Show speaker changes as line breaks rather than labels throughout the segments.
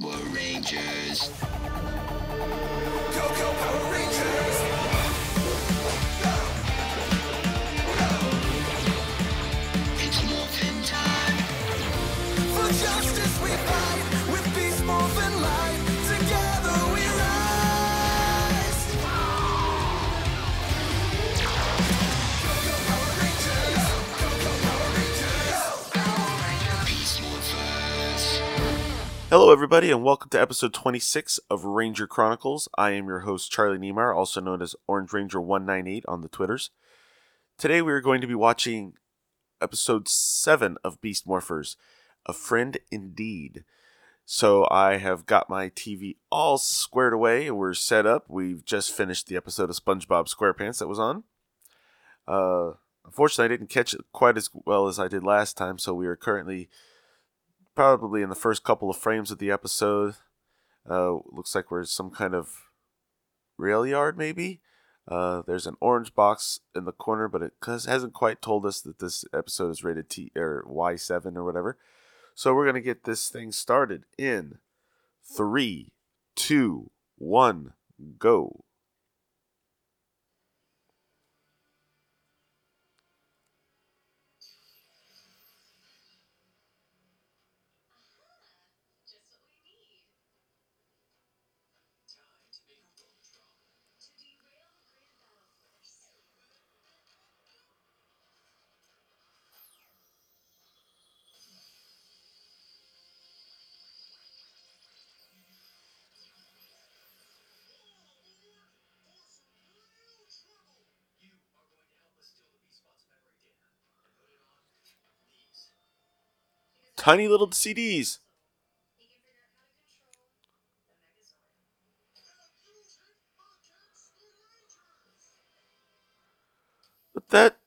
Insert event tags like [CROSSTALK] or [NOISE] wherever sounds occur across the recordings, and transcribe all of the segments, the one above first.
Power Rangers.
Go, go,
Hello, everybody, and welcome to episode 26 of Ranger Chronicles. I am your host, Charlie Niemeyer, also known as Orange Ranger 198 on the Twitters. Today, we are going to be watching episode 7 of Beast Morphers, A Friend Indeed. So, I have got my TV all squared away and we're set up. We've just finished the episode of SpongeBob SquarePants that was on. Uh, unfortunately, I didn't catch it quite as well as I did last time, so we are currently probably in the first couple of frames of the episode. Uh, looks like we're some kind of rail yard, maybe. Uh, there's an orange box in the corner, but it hasn't quite told us that this episode is rated T or Y7 or whatever. So we're gonna get this thing started in three, two, one, go. Tiny little CDs. But that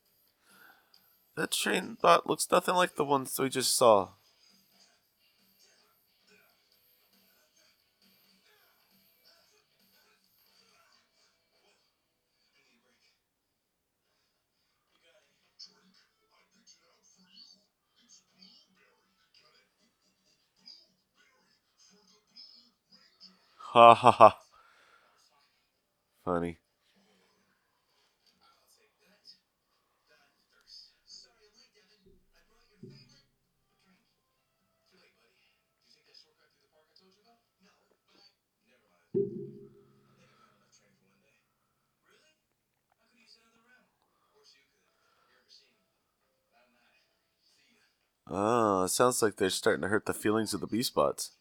that train thought looks nothing like the ones we just saw. Ha ha ha. Funny. Oh, it sounds like they're starting to hurt the feelings of the Beast-Bots.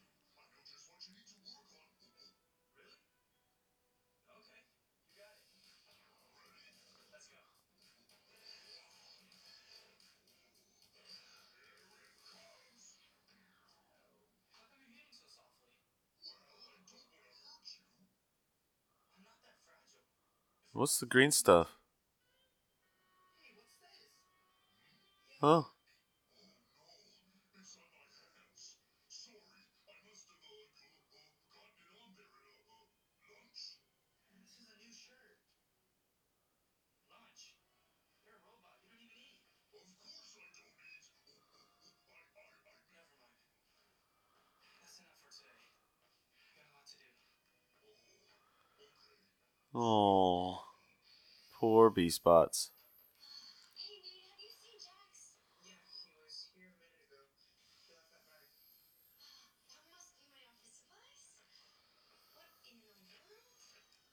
What's the green stuff? Oh.
World?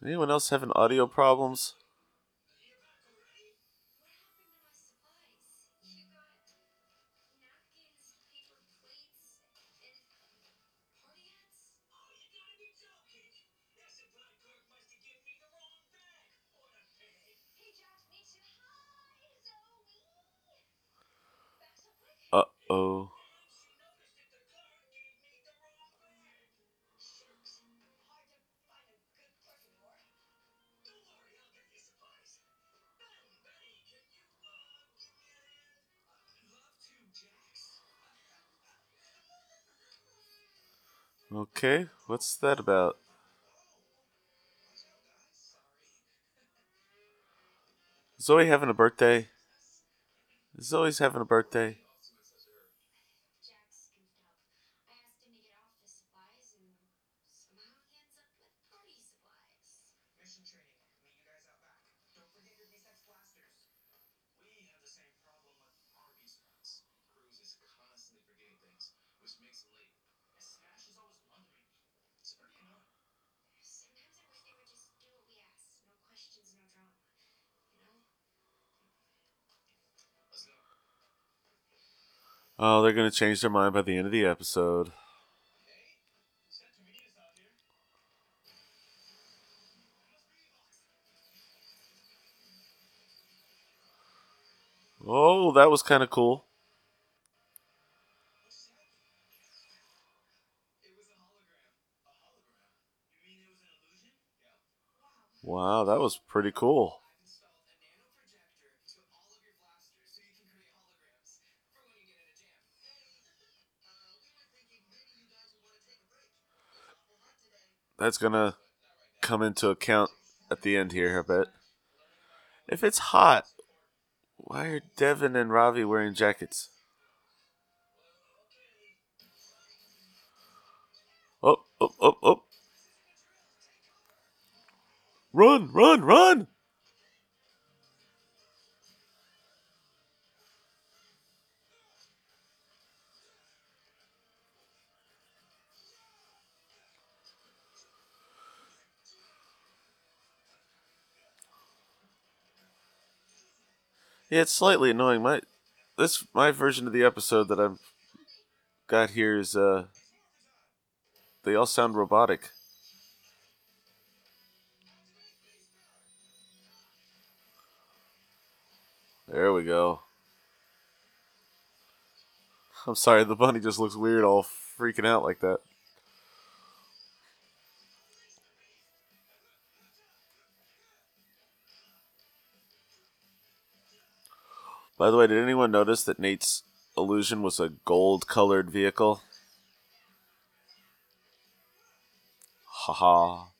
Anyone else having audio problems?
Jax.
Okay, what's that about? Zoe having a birthday? Zoe's having a birthday?
Jax scooped up. I asked him to get office supplies, and
mission training. Meet you guys out back. Don't forget your V6 blasters. We have the same problem with our Beast-Bots. Cruise is constantly forgetting things, which makes him late. And Smash is always blundering. It's pretty annoying.
Sometimes I wish they would just do what we ask. No questions, no drama. You know?
Let's go.
Oh, they're gonna change their mind by the end of the episode. Oh, that was kind of cool. Wow, that was pretty cool. That's gonna come into account at the end here, I bet. If it's hot, why are Devon and Ravi wearing jackets? Oh, oh, oh, oh. Run, run, run! Yeah, it's slightly annoying. My this my version of the episode that I've got here is uh they all sound robotic. There we go. I'm sorry, the bunny just looks weird all freaking out like that. By the way, did anyone notice that Nate's illusion was a gold colored vehicle? Haha.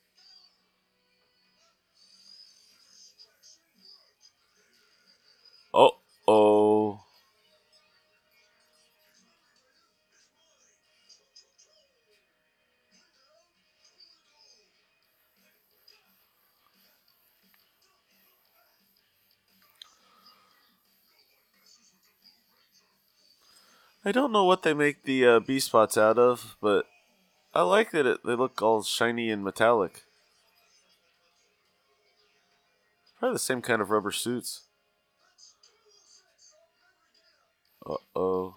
I don't know what they make the uh, Beast-Bots out of, but I like that it, they look all shiny and metallic. Probably the same kind of rubber suits. Uh oh.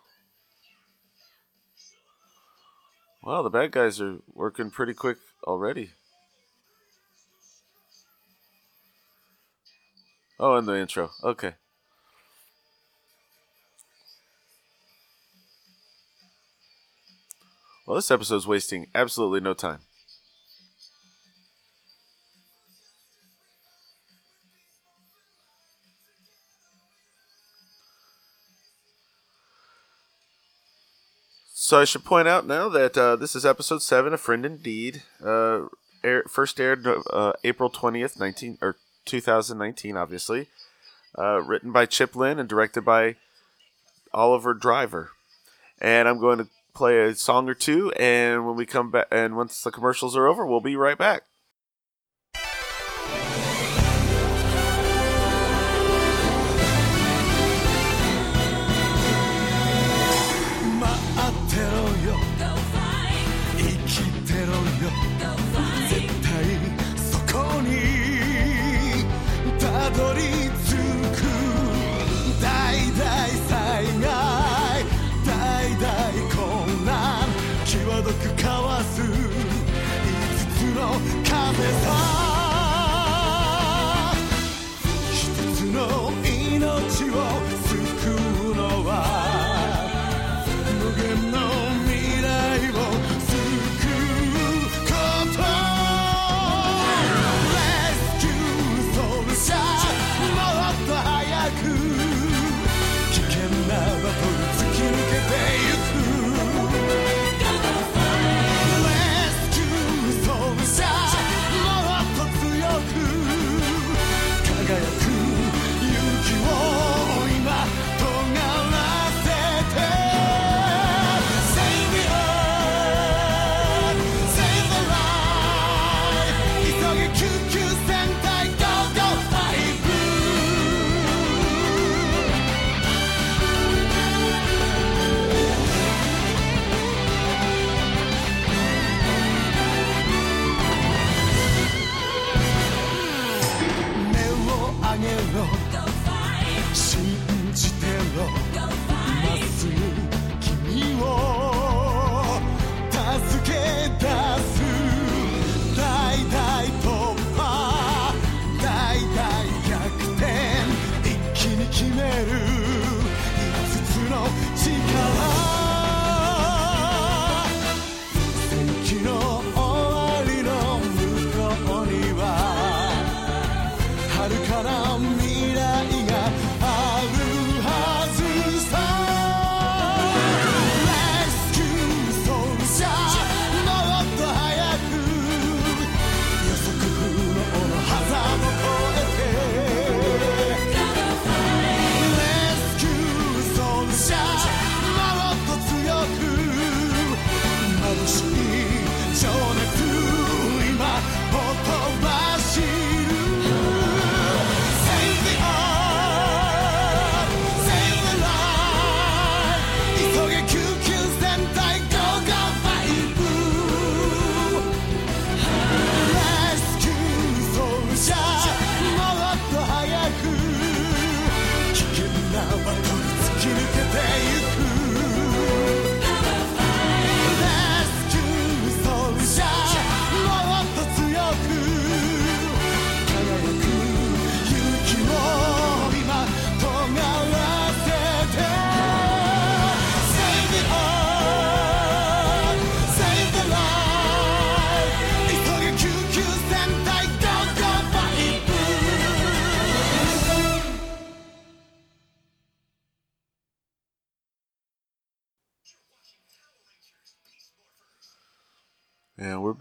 Wow, the bad guys are working pretty quick already. Oh, and the intro. Okay. Well, this episode's wasting absolutely no time. So I should point out now that uh, this is episode seven, "A Friend Indeed." Uh, air, first aired uh, April twentieth, nineteen or two thousand nineteen. Obviously, uh, written by Chip Lynn and directed by Oliver Driver. And I'm going to play a song or two, and when we come back, and once the commercials are over, we'll be right back.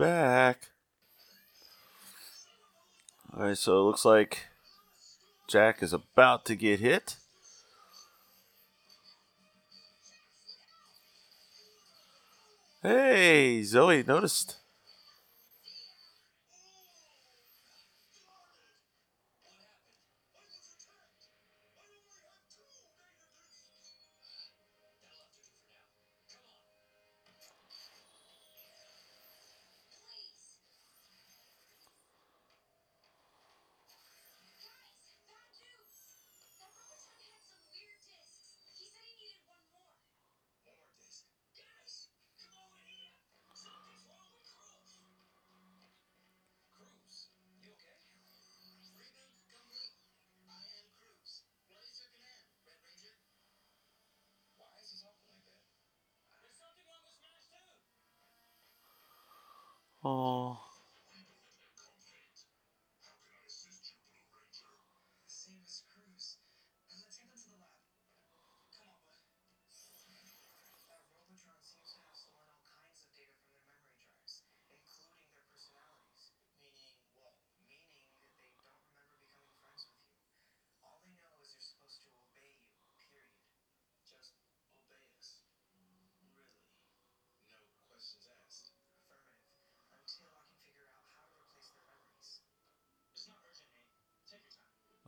back. Alright, so it looks like Jack is about to get hit. Hey, Zoe noticed.
어,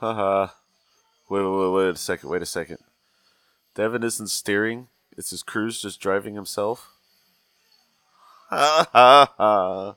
Haha. Wait, wait, wait, wait a second. Wait a second. Devon isn't steering. It's his cruise just driving himself. [LAUGHS] Ha ha ha.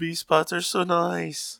Beast-Bots are
so
nice.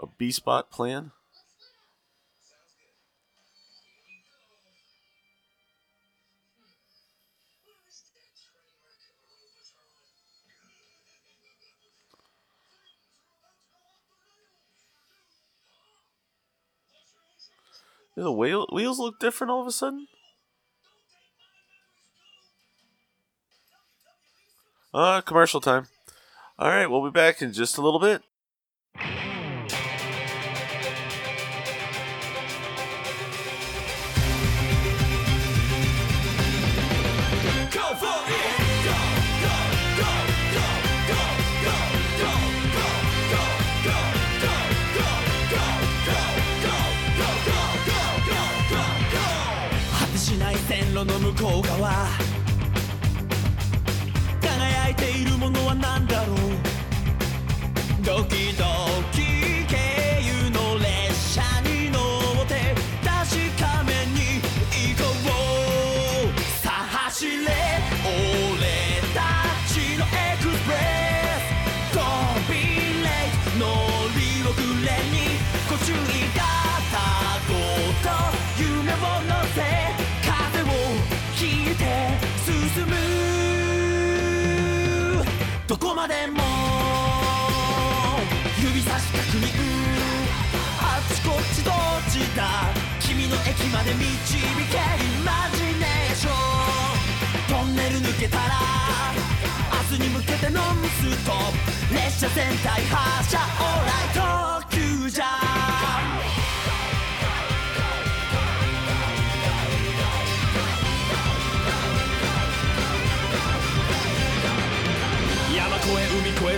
a
Beast-Bot plan.
Do the wheel, wheels look different all of a sudden? Uh, commercial time. All right, we'll be back in just a little bit.
色の向こう側輝いているものは何だろう？ドキドキ。までも指差し確認あっちこっちどっちだ君の駅まで導けイマジネーショントンネル抜けたら明日に向けてノンストップ列車全体発車オーライ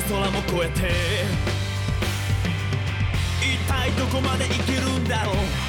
空も越えて。一体どこまで行けるんだろう。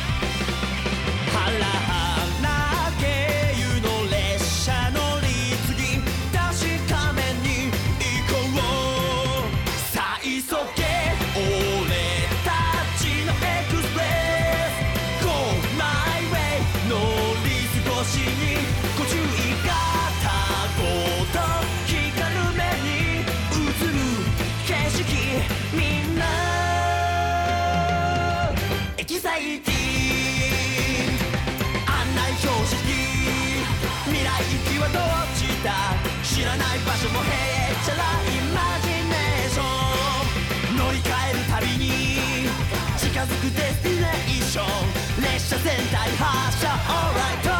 近づくデスティネーション列車全体発車 Alright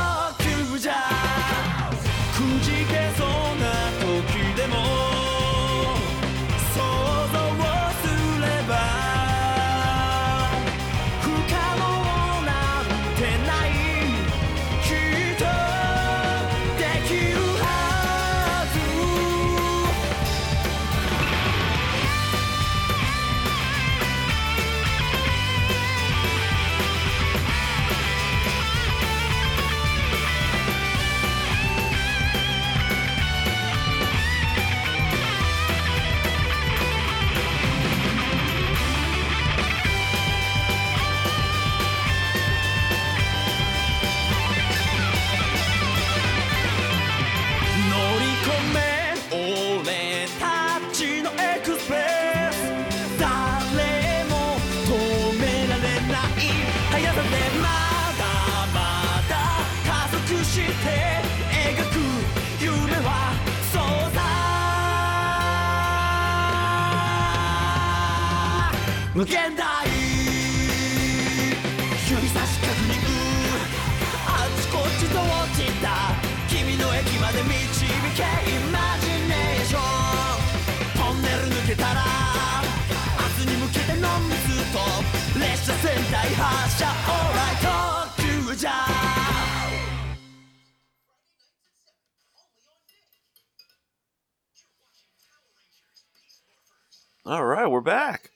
All right, we're back.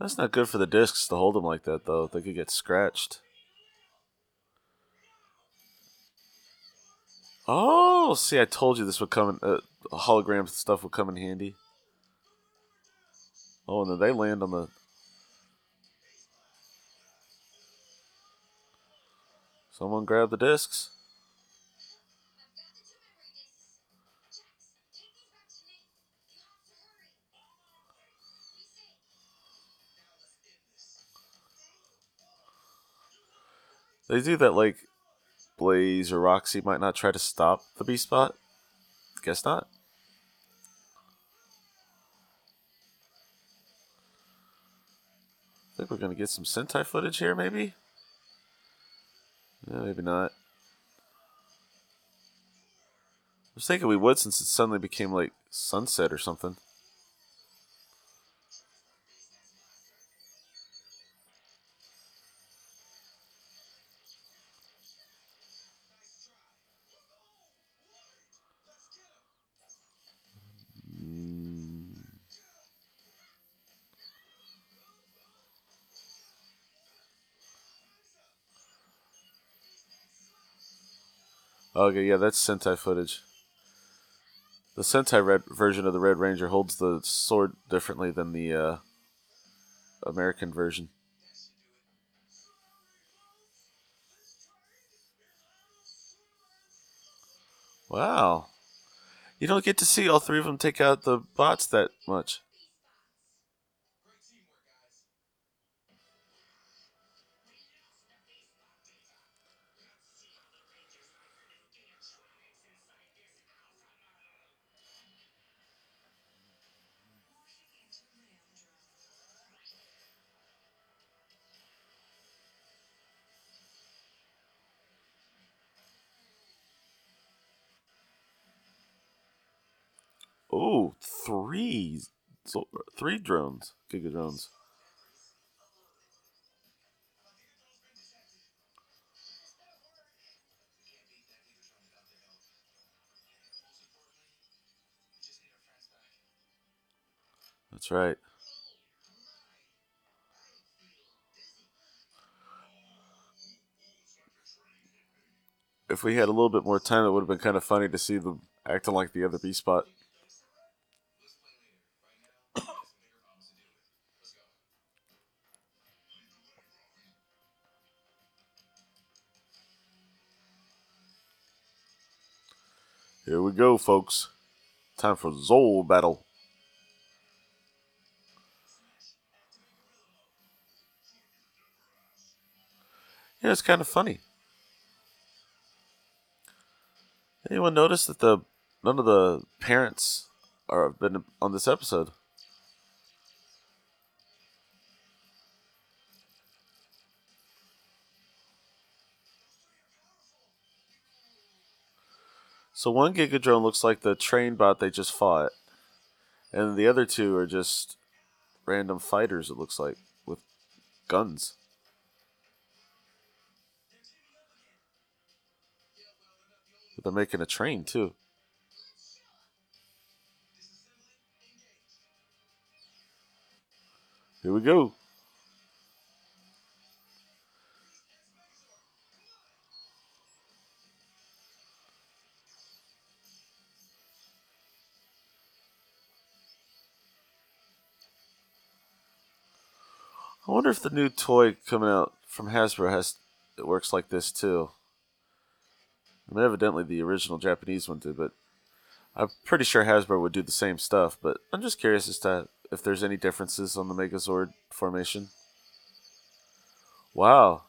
That's not good for the discs to hold them like that, though. They could get scratched. Oh, see, I told you this would come in. Uh, hologram stuff would come in handy. Oh, and then they land on the. To grab the discs. They do that like Blaze or Roxy might not try to stop the Beast-Bot. Guess not. I think we're gonna get some Sentai footage here, maybe. Yeah, maybe not. I was thinking we would since it suddenly became like sunset or something. Okay, yeah, that's Sentai footage. The Sentai red version of the Red Ranger holds the sword differently than the uh, American version. Wow. You don't get to see all three of them take out the bots that much. Ooh, three, three drones, Giga drones. That's right. If we had a little bit more time, it would have been kind of funny to see them acting like the other
Beast-Bot.
Here we go, folks. Time for Zord battle. Yeah, it's kind of funny. Anyone notice that the none of the parents are been on this episode? So one Gigadrone looks like the train bot they just fought, and the other two are just random fighters. It looks like with guns. But they're making a train too. Here we go. I wonder if the new toy coming out from Hasbro has it works like this too. I mean, evidently the original Japanese one did, but I'm pretty sure Hasbro would do the same stuff. But I'm just curious as to if there's any differences on the Megazord formation. Wow,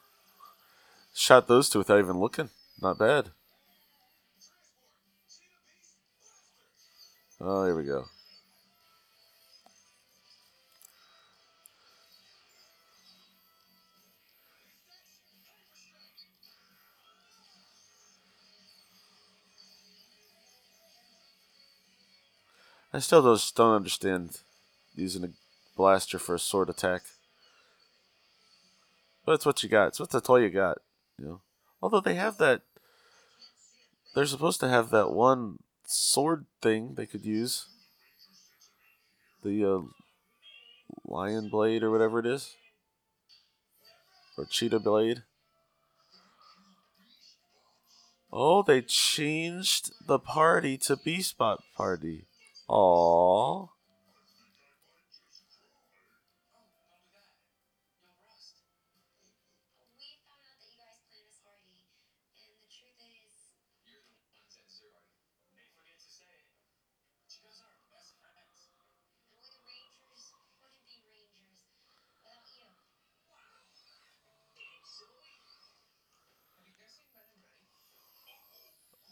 shot those two without even looking. Not bad. Oh, here we go. I still just don't understand using a blaster for a sword attack. But it's what you got. It's what the toy you got. You know. Although they have that, they're supposed to have that one sword thing they could use. The uh, lion blade or whatever it is, or cheetah blade. Oh, they changed the party to Beast-Bot Party.
Betty?
Uh oh.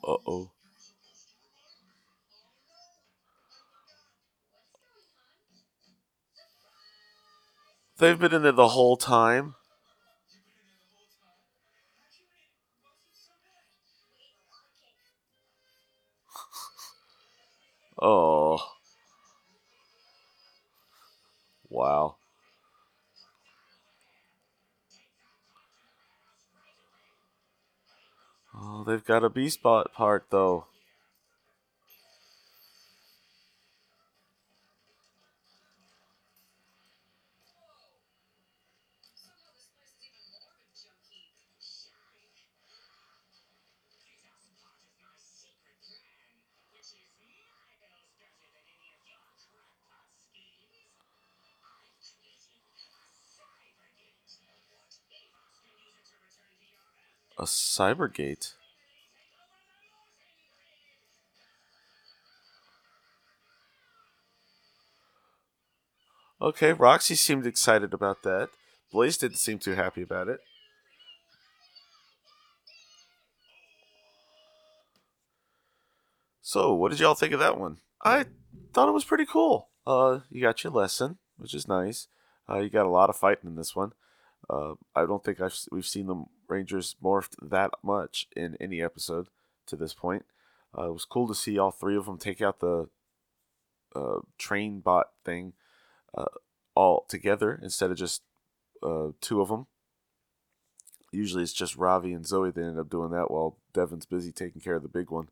What's going on?
They've been in there the whole time. Oh. Wow. Oh, they've got a Beast-Bot part though.
A
Cybergate. Okay, Roxy seemed excited about that. Blaze didn't seem too happy about it. So, what did y'all think of that one? I thought it was pretty cool. Uh, you got your lesson, which is nice. Uh, you got a lot of fighting in this one. Uh, I don't think I've we've seen the Rangers morphed that much in any episode to this point. Uh, it was cool to see all three of them take out the uh, train bot thing uh, all together instead of just uh, two of them. Usually it's just Ravi and Zoe that end up doing that while Devon's busy taking care of the big one.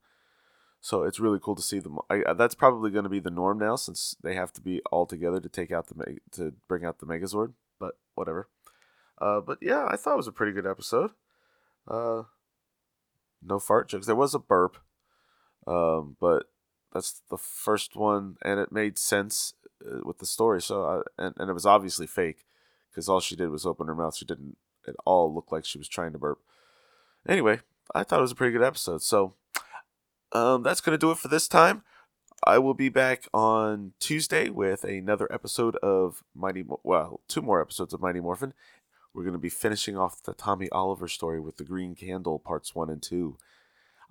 So it's really cool to see them. I, that's probably going to be the norm now since they have to be all together to take out the to bring out the Megazord. But whatever. Uh, but yeah, I thought it was a pretty good episode. Uh, no fart jokes. There was a burp, um, but that's the first one, and it made sense uh, with the story. So, I, and and it was obviously fake because all she did was open her mouth. She didn't at all look like she was trying to burp. Anyway, I thought it was a pretty good episode. So, um, that's to do it for this time. I will be back on Tuesday with another episode of Mighty, Mo- well, two more episodes of Mighty Morphin. We're going to be finishing off the Tommy Oliver story with the Green Candle parts one and two.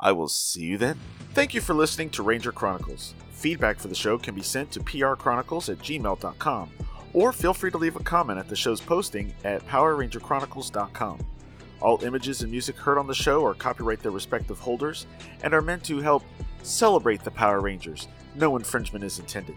I will see you then. Thank you for listening to Ranger Chronicles. Feedback for the show can be sent to prchronicles at gmail.com or feel free to leave a comment at the show's posting at powerrangerchronicles.com. All images and music heard on the show are copyright their respective holders and are meant to help celebrate the Power Rangers. No infringement is intended.